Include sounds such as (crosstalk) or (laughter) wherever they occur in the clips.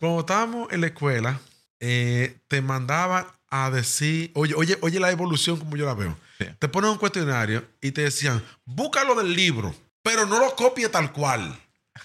Cuando estábamos en la escuela, eh, te mandaban a decir, oye, oye, oye la evolución como yo la veo. Te ponen un cuestionario y te decían, búscalo del libro, pero no lo copie tal cual.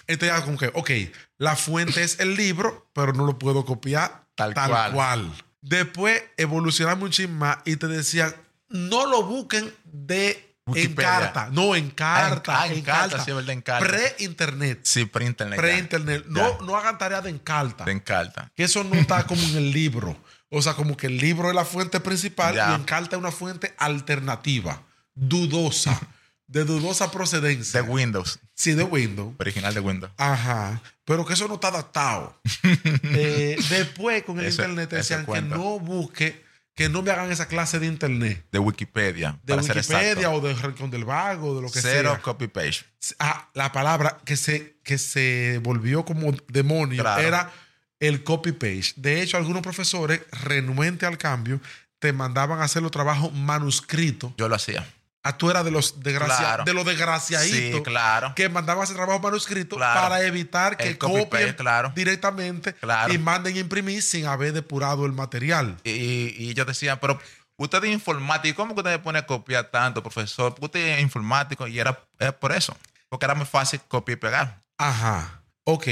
Entonces, como que, ok, la fuente es el libro, pero no lo puedo copiar Tal tal, cual. cual. Después evolucionamos un chisme más y te decían, no lo busquen de en carta. No, en carta. Ah, en- ah, en carta, sí, es verdad, en carta. Pre-internet. Sí, pre-internet. Pre-internet. No, no hagan tarea de encarta. Te encanta. Que eso no está como en el libro. O sea, como que el libro es la fuente principal Ya. y Encarta es una fuente alternativa, dudosa, de dudosa procedencia. De Windows. Sí, de Windows. Original de Windows. Ajá. Pero que eso no está adaptado. (laughs) Eh, después, con el Eso- internet, decían que no busque, que no me hagan esa clase de internet. De Wikipedia. De para Wikipedia o de Rincón del Vago, de lo que Cero sea. copy page. Ah, la palabra que se, que se volvió como demonio Claro. era el copy page. De hecho, algunos profesores, renuentes al cambio, te mandaban a hacer los trabajos manuscritos. Yo lo hacía. Ah, tú eras de los, desgracia- Claro. de los desgraciaditos Sí, claro. que mandaban hacer trabajo manuscrito Claro. para evitar que copien directamente y manden a imprimir sin haber depurado el material. Y, y yo decía, pero usted es informático, ¿cómo que usted pone a copiar tanto, profesor? Porque usted es informático y era, era por eso. Porque era muy fácil copiar y pegar. Ajá. Ok.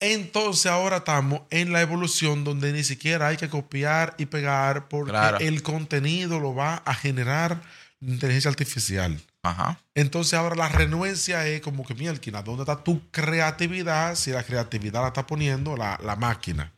Entonces ahora estamos en la evolución donde ni siquiera hay que copiar y pegar porque el contenido lo va a generar inteligencia artificial. Ajá. Entonces ahora la renuencia es como que, mielquina, ¿dónde está tu creatividad si la creatividad la está poniendo la, la máquina?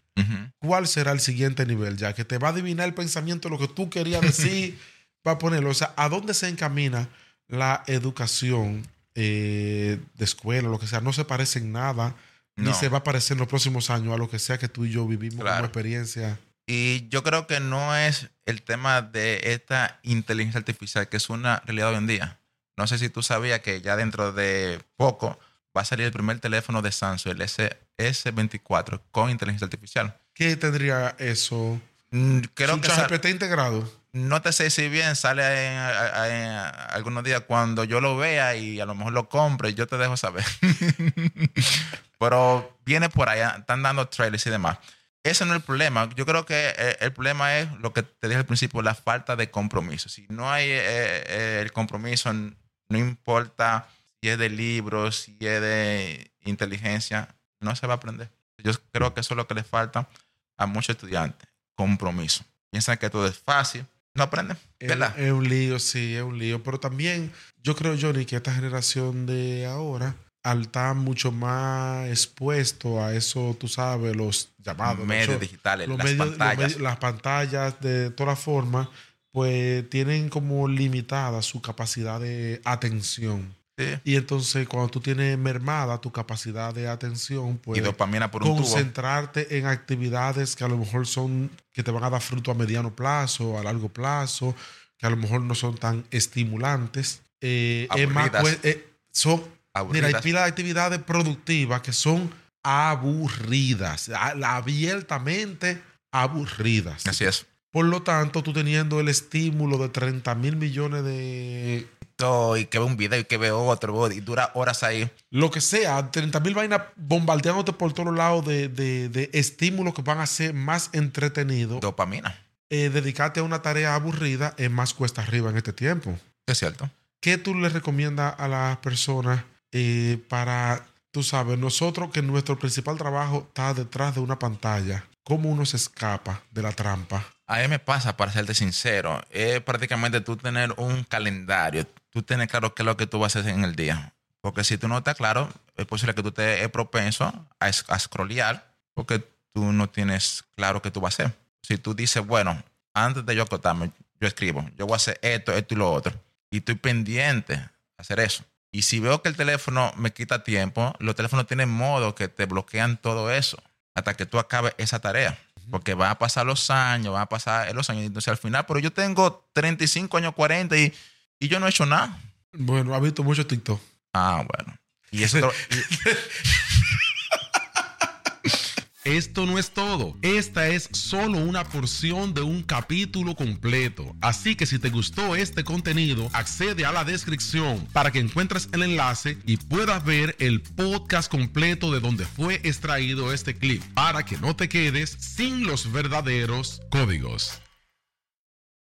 ¿Cuál será el siguiente nivel? Ya que te va a adivinar el pensamiento, lo que tú querías decir, (laughs) va a ponerlo. O sea, ¿a dónde se encamina la educación eh, de escuela, lo que sea? No se parece en nada, ni se va a parecer en los próximos años a lo que sea que tú y yo vivimos Claro. como experiencia. Y yo creo que no es el tema de esta inteligencia artificial, que es una realidad hoy en día. No sé si tú sabías que ya dentro de poco va a salir el primer teléfono de Samsung, el S- S24, con inteligencia artificial. ¿Qué tendría eso? Mm, Creo ¿Un que chat sal- GPT integrado? no te sé si bien sale en algunos días cuando yo lo vea y a lo mejor lo compre, yo te dejo saber. (laughs) Pero viene por allá, están dando trailers y demás. Ese no es el problema. Yo creo que eh, el problema es lo que te dije al principio, la falta de compromiso. Si no hay eh, eh, el compromiso, no importa si es de libros, si es de inteligencia, no se va a aprender. Yo creo que eso es lo que le falta. a muchos estudiantes. Compromiso. Piensan que todo es fácil. No aprenden. Es un lío, sí, es un lío. Pero también yo creo, Johnny, que esta generación de ahora, al estar mucho más expuesto a eso, tú sabes, los llamados. medios digitales, los las medios- pantallas. medios- las pantallas de todas formas, pues tienen como limitada su capacidad de atención. Sí. Y entonces cuando tú tienes mermada tu capacidad de atención, pues y dopamina por un tubo. concentrarte en actividades que a lo mejor son que te van a dar fruto a mediano plazo, a largo plazo, que a lo mejor no son tan estimulantes. Eh, es más, pues, eh, son, mira, hay pila de actividades productivas que son aburridas, abiertamente aburridas. Así es. Por lo tanto, tú teniendo el estímulo de 30 mil millones de y que ve un video y que ve otro, y dura horas ahí. lo que sea, 30 mil vainas bombardeándote por todos lados de, de- de estímulos que van a ser más entretenidos. Dopamina. Eh, dedicarte a una tarea aburrida es más cuesta arriba en este tiempo. Es cierto. ¿Qué tú le recomiendas a las personas eh, para, tú sabes, nosotros que nuestro principal trabajo está detrás de una pantalla? ¿Cómo uno se escapa de la trampa? A mí me pasa, para serte sincero, es prácticamente tú tener un calendario, tú tener claro qué es lo que tú vas a hacer en el día. Porque si tú no estás claro, es posible que tú estés propenso a, es- a porque tú no tienes claro qué tú vas a hacer. Si tú dices, bueno, antes de yo acotarme, yo escribo, yo voy a hacer esto, esto y lo otro, y estoy pendiente a hacer eso. Y si veo que el teléfono me quita tiempo, los teléfonos tienen modo que te bloquean todo eso hasta que tú acabes esa tarea. Porque van a pasar los años, van a pasar los años. Entonces al final, pero yo tengo 35 años, 40 y, y yo no he hecho nada. Bueno, ha visto mucho TikTok. Ah, bueno. Y eso te lo- y- (laughs) Esto no es todo. Esta es solo una porción de un capítulo completo. Así que si te gustó este contenido, accede a la descripción para que encuentres el enlace y puedas ver el podcast completo de donde fue extraído este clip para que no te quedes sin los verdaderos códigos.